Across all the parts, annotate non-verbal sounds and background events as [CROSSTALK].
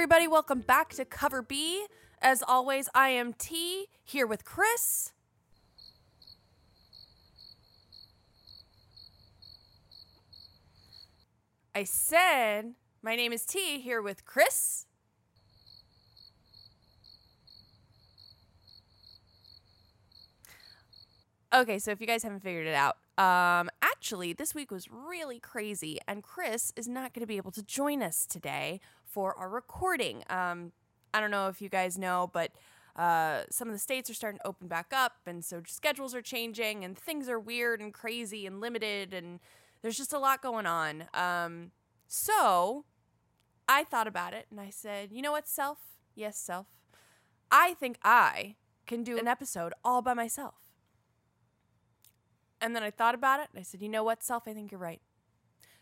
everybody, welcome back to Cover B. As always, I am T here with Chris. I said my name is T here with Chris. Okay, so if you guys haven't figured it out, um, actually, this week was really crazy, and Chris is not going to be able to join us today for our recording. Um, I don't know if you guys know, but uh, some of the states are starting to open back up, and so schedules are changing, and things are weird and crazy and limited, and there's just a lot going on. Um, so I thought about it, and I said, you know what, self? Yes, self. I think I can do an episode all by myself. And then I thought about it and I said, you know what, self, I think you're right.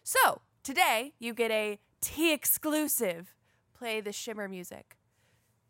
So today you get a T exclusive. Play the shimmer music.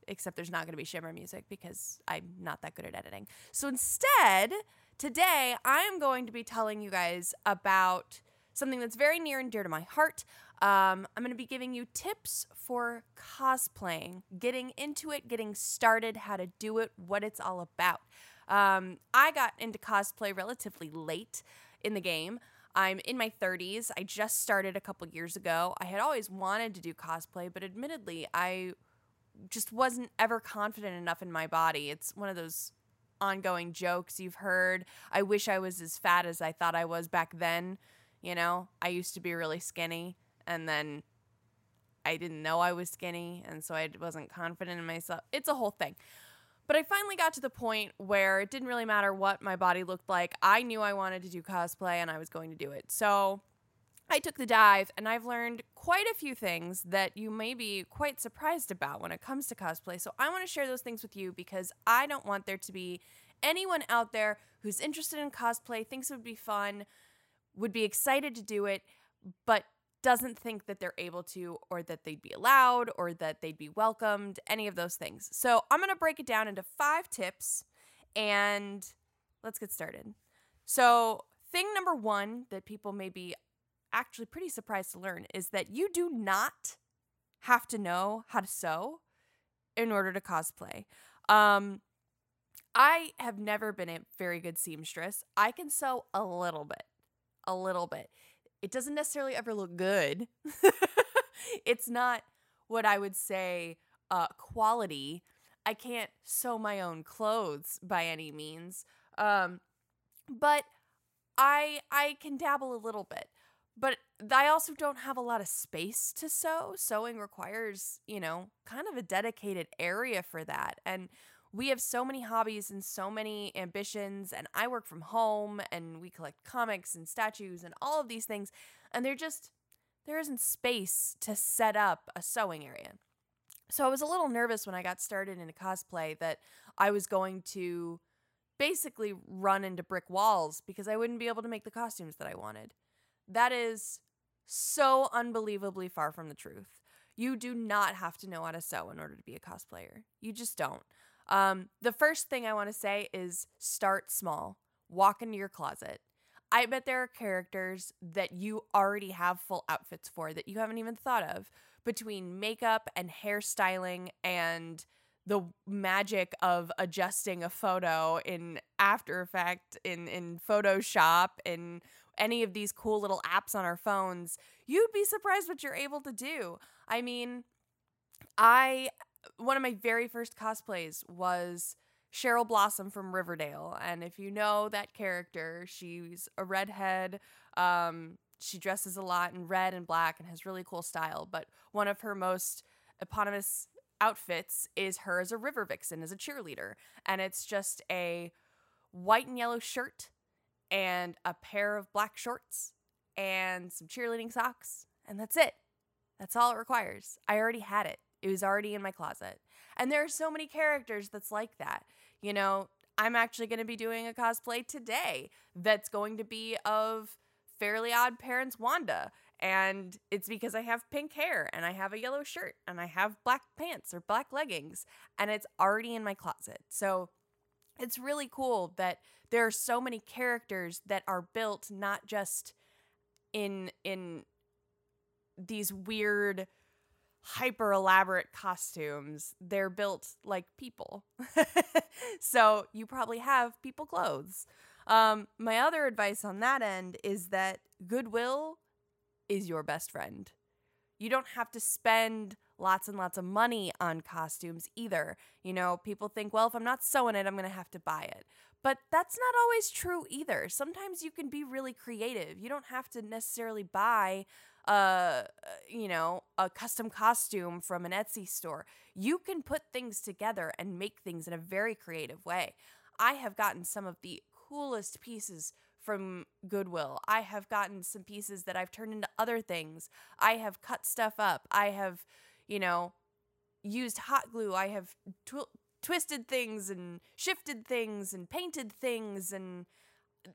Except there's not going to be shimmer music because I'm not that good at editing. So instead, today I'm going to be telling you guys about something that's very near and dear to my heart. Um, I'm going to be giving you tips for cosplaying, getting into it, getting started, how to do it, what it's all about. Um, I got into cosplay relatively late in the game. I'm in my 30s. I just started a couple years ago. I had always wanted to do cosplay, but admittedly, I just wasn't ever confident enough in my body. It's one of those ongoing jokes you've heard. I wish I was as fat as I thought I was back then. You know, I used to be really skinny, and then I didn't know I was skinny, and so I wasn't confident in myself. It's a whole thing. But I finally got to the point where it didn't really matter what my body looked like. I knew I wanted to do cosplay and I was going to do it. So I took the dive and I've learned quite a few things that you may be quite surprised about when it comes to cosplay. So I want to share those things with you because I don't want there to be anyone out there who's interested in cosplay, thinks it would be fun, would be excited to do it, but doesn't think that they're able to, or that they'd be allowed, or that they'd be welcomed, any of those things. So I'm going to break it down into five tips and let's get started. So, thing number one that people may be actually pretty surprised to learn is that you do not have to know how to sew in order to cosplay. Um, I have never been a very good seamstress. I can sew a little bit, a little bit it doesn't necessarily ever look good. [LAUGHS] it's not what I would say uh, quality. I can't sew my own clothes by any means, um, but I I can dabble a little bit. But I also don't have a lot of space to sew. Sewing requires, you know, kind of a dedicated area for that. And we have so many hobbies and so many ambitions and I work from home and we collect comics and statues and all of these things and they're just there isn't space to set up a sewing area. So I was a little nervous when I got started in cosplay that I was going to basically run into brick walls because I wouldn't be able to make the costumes that I wanted. That is so unbelievably far from the truth. You do not have to know how to sew in order to be a cosplayer. You just don't. Um, the first thing I want to say is start small. Walk into your closet. I bet there are characters that you already have full outfits for that you haven't even thought of between makeup and hairstyling and the magic of adjusting a photo in After Effect, in, in Photoshop, in any of these cool little apps on our phones, you'd be surprised what you're able to do. I mean, I one of my very first cosplays was Cheryl Blossom from Riverdale. And if you know that character, she's a redhead. Um, she dresses a lot in red and black and has really cool style. But one of her most eponymous outfits is her as a river vixen, as a cheerleader. And it's just a white and yellow shirt and a pair of black shorts and some cheerleading socks. And that's it. That's all it requires. I already had it. It was already in my closet. And there are so many characters that's like that. You know, I'm actually going to be doing a cosplay today that's going to be of Fairly Odd Parents Wanda. And it's because I have pink hair and I have a yellow shirt and I have black pants or black leggings and it's already in my closet. So it's really cool that there are so many characters that are built not just in in these weird hyper elaborate costumes. They're built like people. [LAUGHS] so you probably have people clothes. Um, my other advice on that end is that goodwill is your best friend. You don't have to spend lots and lots of money on costumes either. You know, people think, well, if I'm not sewing it, I'm going to have to buy it. But that's not always true either. Sometimes you can be really creative. You don't have to necessarily buy uh you know a custom costume from an Etsy store. You can put things together and make things in a very creative way. I have gotten some of the coolest pieces from Goodwill. I have gotten some pieces that I've turned into other things. I have cut stuff up. I have, you know, used hot glue. I have tw- twisted things and shifted things and painted things and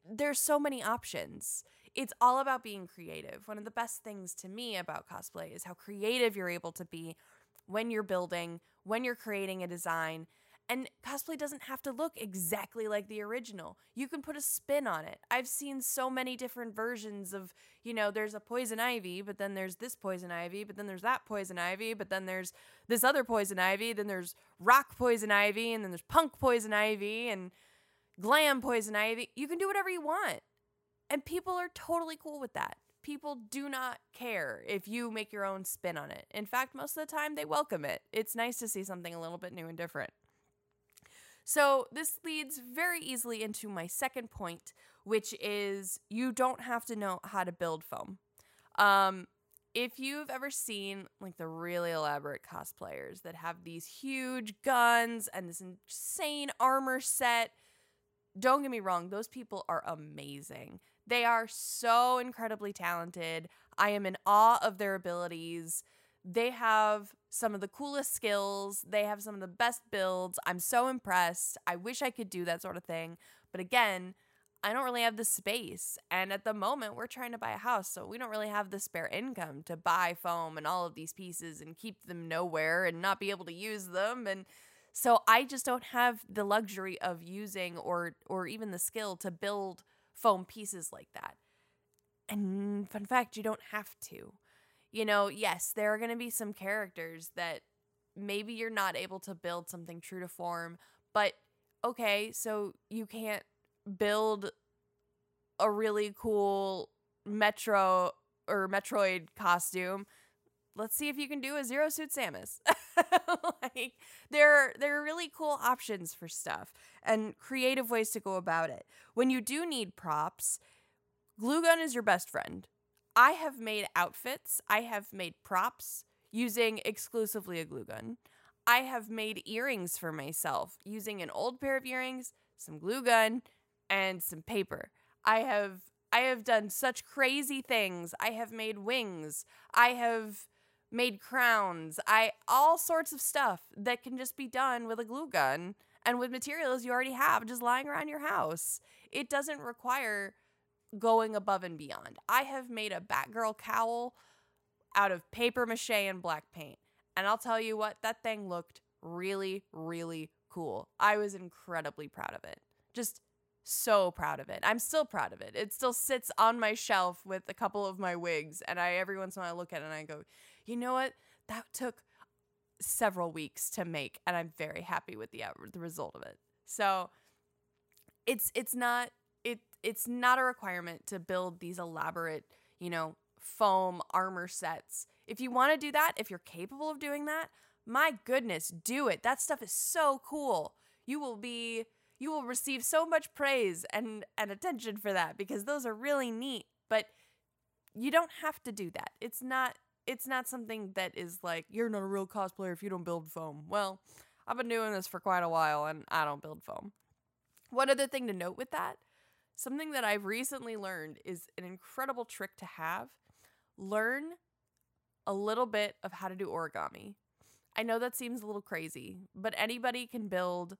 there's so many options. It's all about being creative. One of the best things to me about cosplay is how creative you're able to be when you're building, when you're creating a design. And cosplay doesn't have to look exactly like the original. You can put a spin on it. I've seen so many different versions of, you know, there's a poison ivy, but then there's this poison ivy, but then there's that poison ivy, but then there's this other poison ivy, then there's rock poison ivy, and then there's punk poison ivy, and glam poison ivy. You can do whatever you want. And people are totally cool with that. People do not care if you make your own spin on it. In fact, most of the time they welcome it. It's nice to see something a little bit new and different. So, this leads very easily into my second point, which is you don't have to know how to build foam. Um, if you've ever seen like the really elaborate cosplayers that have these huge guns and this insane armor set, don't get me wrong, those people are amazing. They are so incredibly talented. I am in awe of their abilities. They have some of the coolest skills. They have some of the best builds. I'm so impressed. I wish I could do that sort of thing. But again, I don't really have the space. And at the moment, we're trying to buy a house. So we don't really have the spare income to buy foam and all of these pieces and keep them nowhere and not be able to use them. And so I just don't have the luxury of using or or even the skill to build foam pieces like that. And fun fact, you don't have to. You know, yes, there are going to be some characters that maybe you're not able to build something true to form, but okay, so you can't build a really cool Metro or Metroid costume. Let's see if you can do a Zero Suit Samus. [LAUGHS] like there there are really cool options for stuff and creative ways to go about it. When you do need props, glue gun is your best friend. I have made outfits, I have made props using exclusively a glue gun. I have made earrings for myself using an old pair of earrings, some glue gun, and some paper. I have I have done such crazy things. I have made wings. I have made crowns. I all sorts of stuff that can just be done with a glue gun and with materials you already have just lying around your house. It doesn't require going above and beyond. I have made a Batgirl cowl out of paper mache and black paint. And I'll tell you what, that thing looked really, really cool. I was incredibly proud of it. Just so proud of it. I'm still proud of it. It still sits on my shelf with a couple of my wigs, and I every once in a while I look at it and I go, you know what? That took several weeks to make, and I'm very happy with the the result of it. So it's it's not it it's not a requirement to build these elaborate, you know, foam armor sets. If you want to do that, if you're capable of doing that, my goodness, do it. That stuff is so cool. You will be you will receive so much praise and and attention for that because those are really neat, but you don't have to do that. It's not it's not something that is like you're not a real cosplayer if you don't build foam. Well, I've been doing this for quite a while and I don't build foam. One other thing to note with that, something that I've recently learned is an incredible trick to have. Learn a little bit of how to do origami. I know that seems a little crazy, but anybody can build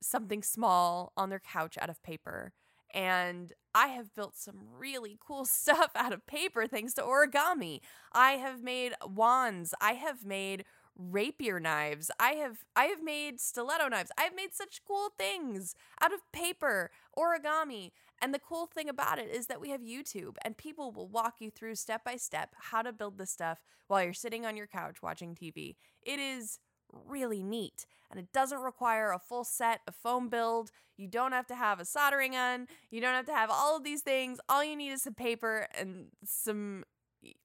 something small on their couch out of paper. And I have built some really cool [LAUGHS] stuff out of paper thanks to origami. I have made wands. I have made rapier knives. I have I have made stiletto knives. I've made such cool things out of paper, origami, And the cool thing about it is that we have YouTube and people will walk you through step by step how to build this stuff while you're sitting on your couch watching TV. It is really neat and it doesn't require a full set of foam build. You don't have to have a soldering gun. You don't have to have all of these things. All you need is some paper and some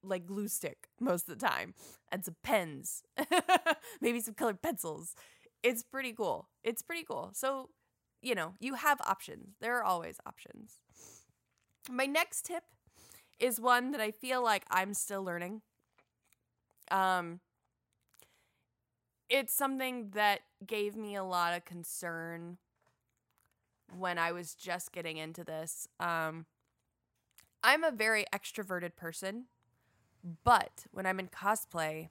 like glue stick most of the time and some pens, [LAUGHS] maybe some colored pencils. It's pretty cool. It's pretty cool. So you know, you have options. There are always options. My next tip is one that I feel like I'm still learning. Um, it's something that gave me a lot of concern when I was just getting into this. Um, I'm a very extroverted person, but when I'm in cosplay,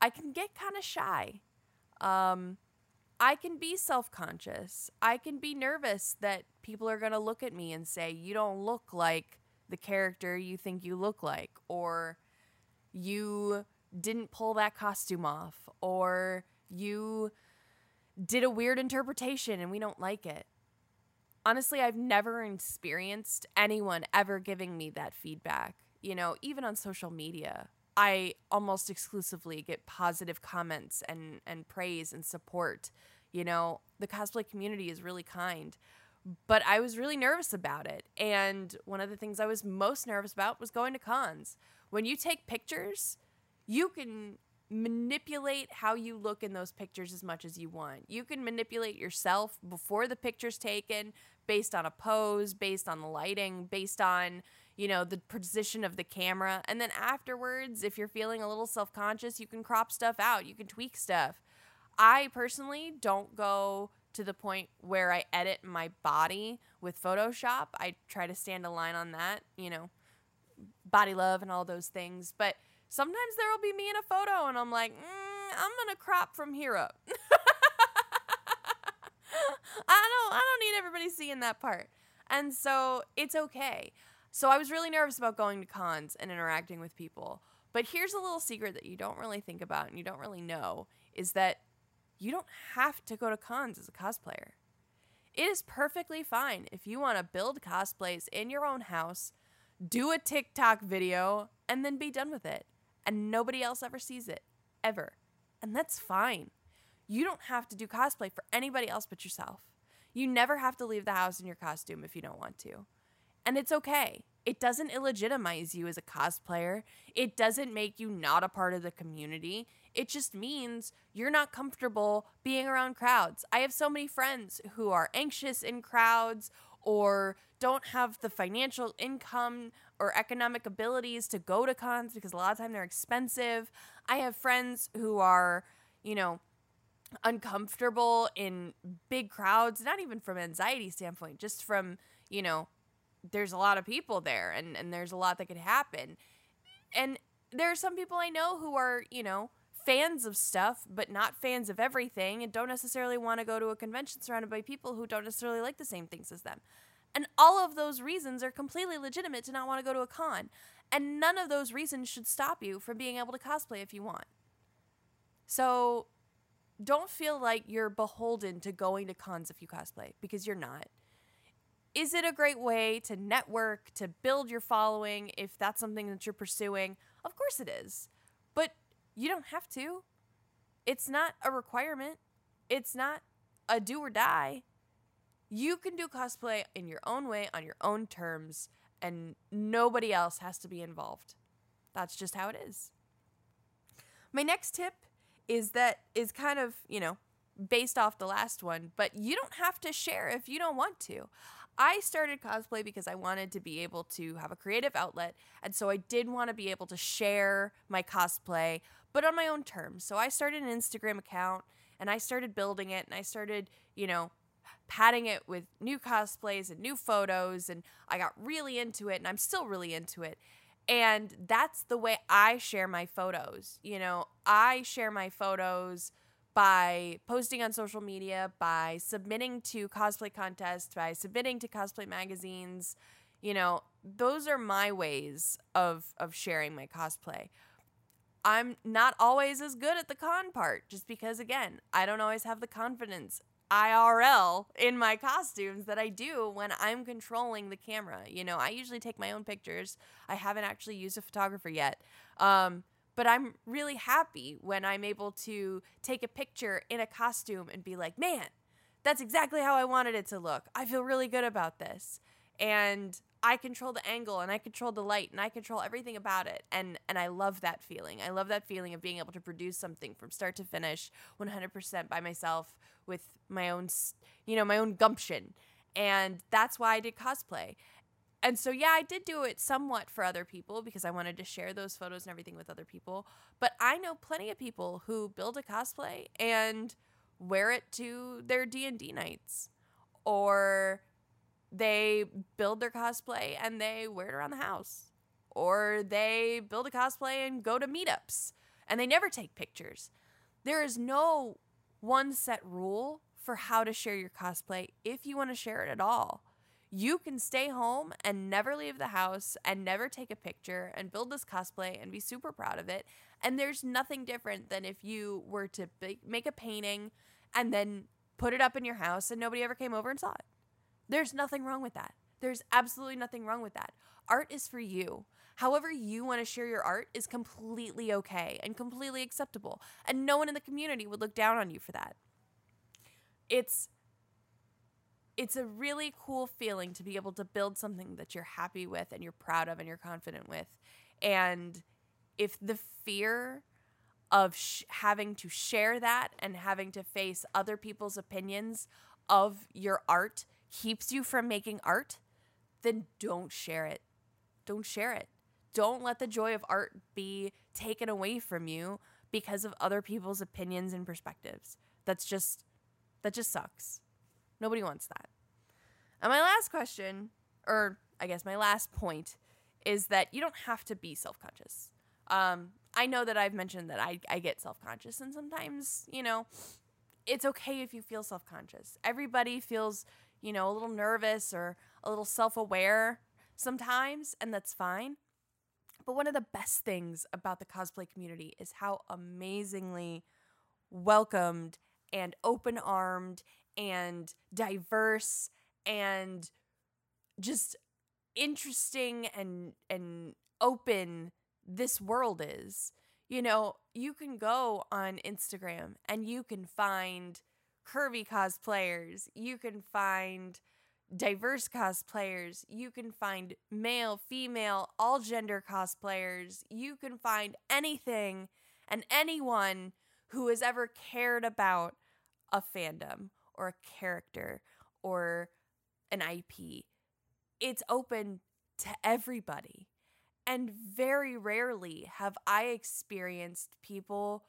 I can get kind of shy. Um, I can be self conscious. I can be nervous that people are going to look at me and say, you don't look like the character you think you look like, or you didn't pull that costume off, or you did a weird interpretation and we don't like it. Honestly, I've never experienced anyone ever giving me that feedback. You know, even on social media, I almost exclusively get positive comments and, and praise and support. You know, the cosplay community is really kind. But I was really nervous about it. And one of the things I was most nervous about was going to cons. When you take pictures, you can manipulate how you look in those pictures as much as you want. You can manipulate yourself before the picture's taken based on a pose, based on the lighting, based on you know, the position of the camera. And then afterwards, if you're feeling a little self conscious, you can crop stuff out, you can tweak stuff. I personally don't go to the point where I edit my body with Photoshop. I try to stand a line on that, you know, body love and all those things. But sometimes there will be me in a photo and I'm like, mm, I'm going to crop from here up. [LAUGHS] I don't I don't need everybody seeing that part. And so it's okay. So I was really nervous about going to cons and interacting with people. But here's a little secret that you don't really think about and you don't really know is that you don't have to go to cons as a cosplayer. It is perfectly fine if you want to build cosplays in your own house, do a TikTok video, and then be done with it. And nobody else ever sees it, ever. And that's fine. You don't have to do cosplay for anybody else but yourself. You never have to leave the house in your costume if you don't want to. And it's okay. It doesn't illegitimize you as a cosplayer. It doesn't make you not a part of the community. It just means you're not comfortable being around crowds. I have so many friends who are anxious in crowds or don't have the financial income or economic abilities to go to cons because a lot of time they're expensive. I have friends who are, you know, uncomfortable in big crowds, not even from anxiety standpoint, just from, you know, there's a lot of people there and, and there's a lot that could happen. And there are some people I know who are, you know, fans of stuff, but not fans of everything and don't necessarily want to go to a convention surrounded by people who don't necessarily like the same things as them. And all of those reasons are completely legitimate to not want to go to a con. And none of those reasons should stop you from being able to cosplay if you want. So don't feel like you're beholden to going to cons if you cosplay because you're not. Is it a great way to network, to build your following if that's something that you're pursuing? Of course it is. But you don't have to. It's not a requirement, it's not a do or die. You can do cosplay in your own way, on your own terms, and nobody else has to be involved. That's just how it is. My next tip is that is kind of, you know, based off the last one, but you don't have to share if you don't want to. I started cosplay because I wanted to be able to have a creative outlet. And so I did want to be able to share my cosplay, but on my own terms. So I started an Instagram account and I started building it and I started, you know, padding it with new cosplays and new photos. And I got really into it and I'm still really into it. And that's the way I share my photos. You know, I share my photos by posting on social media, by submitting to cosplay contests, by submitting to cosplay magazines. You know, those are my ways of of sharing my cosplay. I'm not always as good at the con part just because again, I don't always have the confidence IRL in my costumes that I do when I'm controlling the camera. You know, I usually take my own pictures. I haven't actually used a photographer yet. Um, but I'm really happy when I'm able to take a picture in a costume and be like, man, that's exactly how I wanted it to look. I feel really good about this. And I control the angle and I control the light and I control everything about it. And and I love that feeling. I love that feeling of being able to produce something from start to finish 100% by myself with my own, you know, my own gumption. And that's why I did cosplay. And so yeah, I did do it somewhat for other people because I wanted to share those photos and everything with other people. But I know plenty of people who build a cosplay and wear it to their D&D nights or they build their cosplay and they wear it around the house or they build a cosplay and go to meetups and they never take pictures. There is no one set rule for how to share your cosplay if you want to share it at all. You can stay home and never leave the house and never take a picture and build this cosplay and be super proud of it. And there's nothing different than if you were to make a painting and then put it up in your house and nobody ever came over and saw it. There's nothing wrong with that. There's absolutely nothing wrong with that. Art is for you. However, you want to share your art is completely okay and completely acceptable. And no one in the community would look down on you for that. It's it's a really cool feeling to be able to build something that you're happy with and you're proud of and you're confident with. And if the fear of sh- having to share that and having to face other people's opinions of your art keeps you from making art, then don't share it. Don't share it. Don't let the joy of art be taken away from you because of other people's opinions and perspectives. That's just that just sucks. Nobody wants that. And my last question, or I guess my last point, is that you don't have to be self conscious. Um, I know that I've mentioned that I, I get self conscious, and sometimes, you know, it's okay if you feel self conscious. Everybody feels you know, a little nervous or a little self aware sometimes, and that's fine. But one of the best things about the cosplay community is how amazingly welcomed and open armed and diverse and just interesting and and open this world is. You know, you can go on Instagram and you can find curvy cosplayers. You can find diverse cosplayers. You can find male, female, all gender cosplayers. You can find anything and anyone who has ever cared about a fandom or a character or an IP. It's open to everybody. And very rarely have I experienced people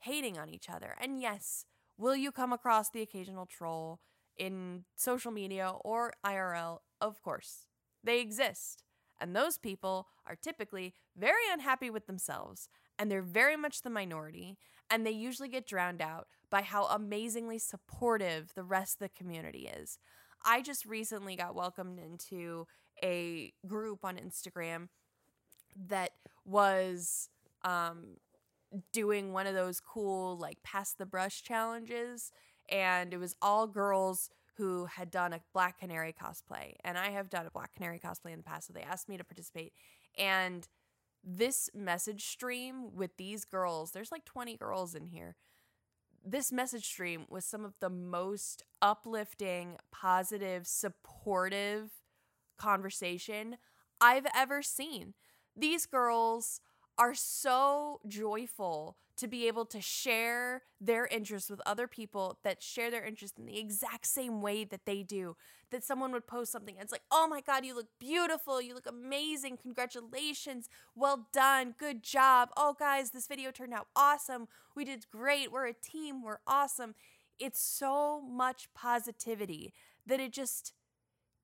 hating on each other. And yes, Will you come across the occasional troll in social media or IRL? Of course. They exist. And those people are typically very unhappy with themselves, and they're very much the minority, and they usually get drowned out by how amazingly supportive the rest of the community is. I just recently got welcomed into a group on Instagram that was um, doing one of those cool like pass the brush challenges and it was all girls who had done a black canary cosplay and i have done a black canary cosplay in the past so they asked me to participate and this message stream with these girls there's like 20 girls in here this message stream was some of the most uplifting positive supportive conversation i've ever seen. These girls are so joyful to be able to share their interests with other people that share their interest in the exact same way that they do. That someone would post something and it's like, oh my God, you look beautiful. You look amazing. Congratulations. Well done. Good job. Oh, guys, this video turned out awesome. We did great. We're a team. We're awesome. It's so much positivity that it just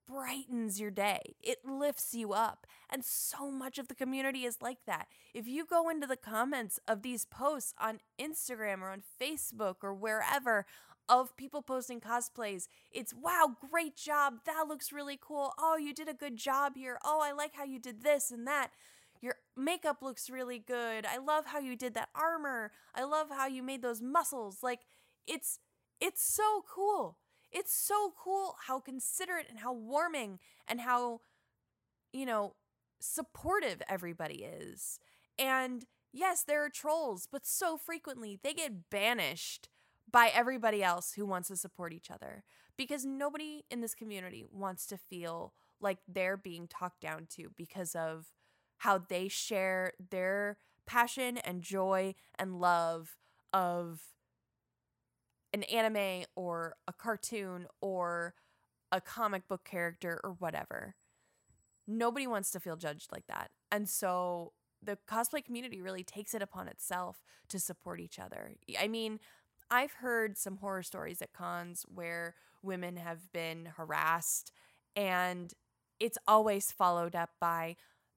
brightens your day. It lifts you up. And so much of the community is like that. If you go into the comments of these posts on Instagram or on Facebook or wherever of people posting cosplays, it's wow, great job. That looks really cool. Oh, you did a good job here. Oh, I like how you did this and that. Your makeup looks really good. I love how you did that armor. I love how you made those muscles. Like it's It's so cool. It's so cool how considerate and how warming and how, you know, supportive everybody is. And yes, there are trolls, but so frequently they get banished by everybody else who wants to support each other because nobody in this community wants to feel like they're being talked down to because of how they share their passion and joy and love of an anime or a cartoon or a comic book character or whatever. Nobody wants to feel judged like that. And so the cosplay community really takes it upon itself to support each other. I mean, I've heard some horror stories at cons where women have been harassed, and it's always followed up by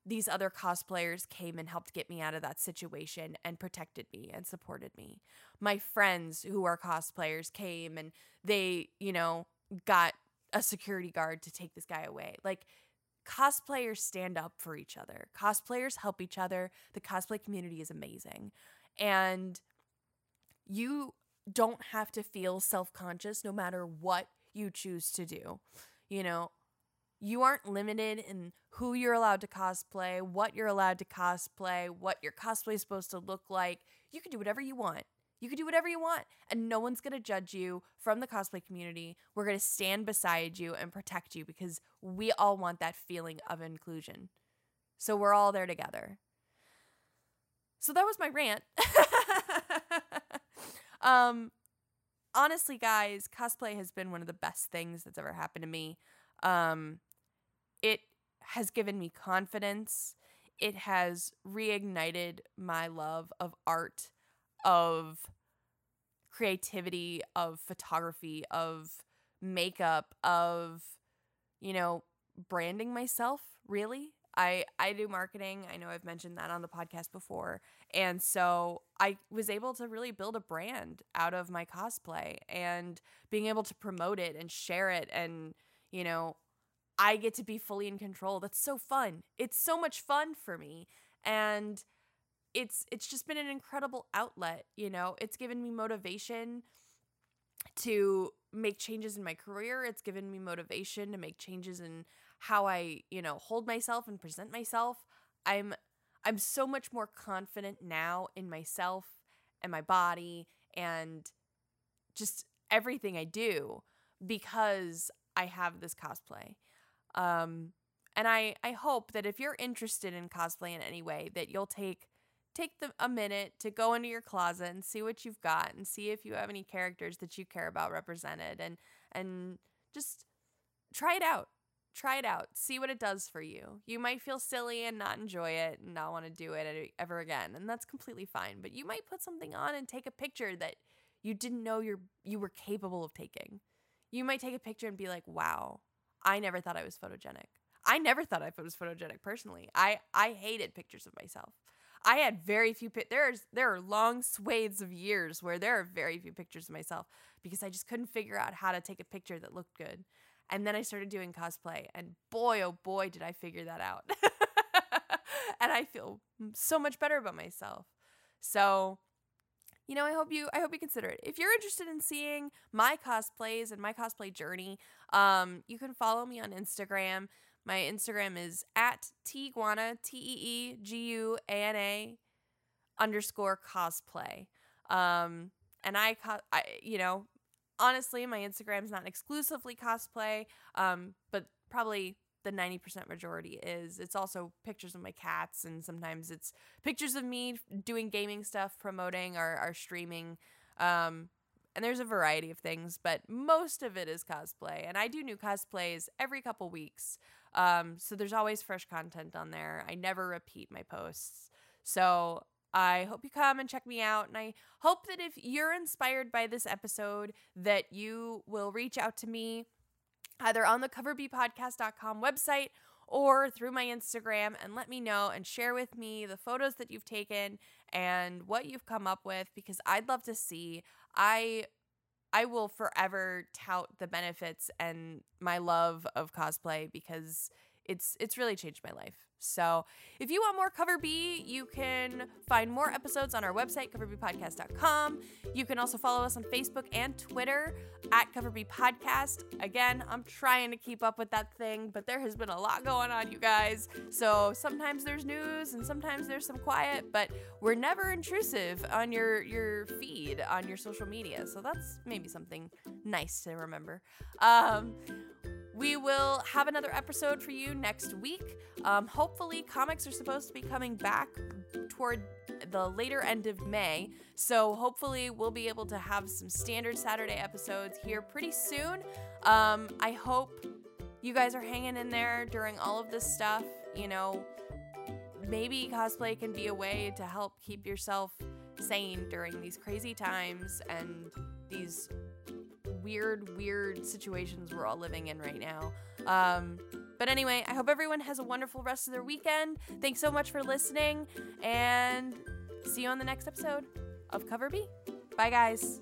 these other cosplayers came and helped get me out of that situation and protected me and supported me. My friends who are cosplayers came and they, you know, got a security guard to take this guy away. Like, cosplayers stand up for each other. Cosplayers help each other. The cosplay community is amazing. And you don't have to feel self conscious no matter what you choose to do. You know, you aren't limited in who you're allowed to cosplay, what you're allowed to cosplay, what your cosplay is supposed to look like. You can do whatever you want. You can do whatever you want, and no one's gonna judge you from the cosplay community. We're gonna stand beside you and protect you because we all want that feeling of inclusion. So we're all there together. So that was my rant. [LAUGHS] um, honestly, guys, cosplay has been one of the best things that's ever happened to me. Um, it has given me confidence. It has reignited my love of art, of creativity, of photography, of makeup, of, you know, branding myself, really. I, I do marketing. I know I've mentioned that on the podcast before. And so I was able to really build a brand out of my cosplay and being able to promote it and share it. And, you know, I get to be fully in control. That's so fun. It's so much fun for me. And it's it's just been an incredible outlet, you know. It's given me motivation to make changes in my career. It's given me motivation to make changes in how I, you know, hold myself and present myself. I'm I'm so much more confident now in myself and my body and just everything I do because I have this cosplay. Um, and I, I hope that if you're interested in cosplay in any way, that you'll take take the, a minute to go into your closet and see what you've got and see if you have any characters that you care about represented and and just try it out. Try it out. See what it does for you. You might feel silly and not enjoy it and not want to do it ever again and that's completely fine but you might put something on and take a picture that you didn't know you're you were capable of taking. You might take a picture and be like wow i never thought i was photogenic i never thought i was photogenic personally i i hated pictures of myself I had very few there's there are long swathes of years where there are very few pictures of myself because I just couldn't figure out how to take a picture that looked good. And then I started doing cosplay and boy oh boy did I figure that out. [LAUGHS] and I feel so much better about myself. So, you know, I hope you I hope you consider it. If you're interested in seeing my cosplays and my cosplay journey, um, you can follow me on Instagram. My Instagram is at Teeguana, T E E G U A N A underscore cosplay. Um, and I, co- I, you know, honestly, my Instagram is not exclusively cosplay, um, but probably the 90% majority is. It's also pictures of my cats, and sometimes it's pictures of me doing gaming stuff, promoting our, our streaming. Um, and there's a variety of things, but most of it is cosplay. And I do new cosplays every couple weeks. Um, so there's always fresh content on there. I never repeat my posts. So I hope you come and check me out. And I hope that if you're inspired by this episode, that you will reach out to me either on the coverbpodcast.com website or through my Instagram and let me know and share with me the photos that you've taken and what you've come up with because I'd love to see. I I will forever tout the benefits and my love of cosplay because it's it's really changed my life. So if you want more Cover B, you can find more episodes on our website, coverbpodcast.com. You can also follow us on Facebook and Twitter at Cover B Podcast. Again, I'm trying to keep up with that thing, but there has been a lot going on, you guys. So sometimes there's news and sometimes there's some quiet, but we're never intrusive on your your feed on your social media. So that's maybe something nice to remember. Um, we will have another episode for you next week. Um, hopefully, comics are supposed to be coming back toward the later end of May. So, hopefully, we'll be able to have some standard Saturday episodes here pretty soon. Um, I hope you guys are hanging in there during all of this stuff. You know, maybe cosplay can be a way to help keep yourself sane during these crazy times and these weird, weird situations we're all living in right now. Um, but anyway, I hope everyone has a wonderful rest of their weekend. Thanks so much for listening, and see you on the next episode of Cover B. Bye, guys.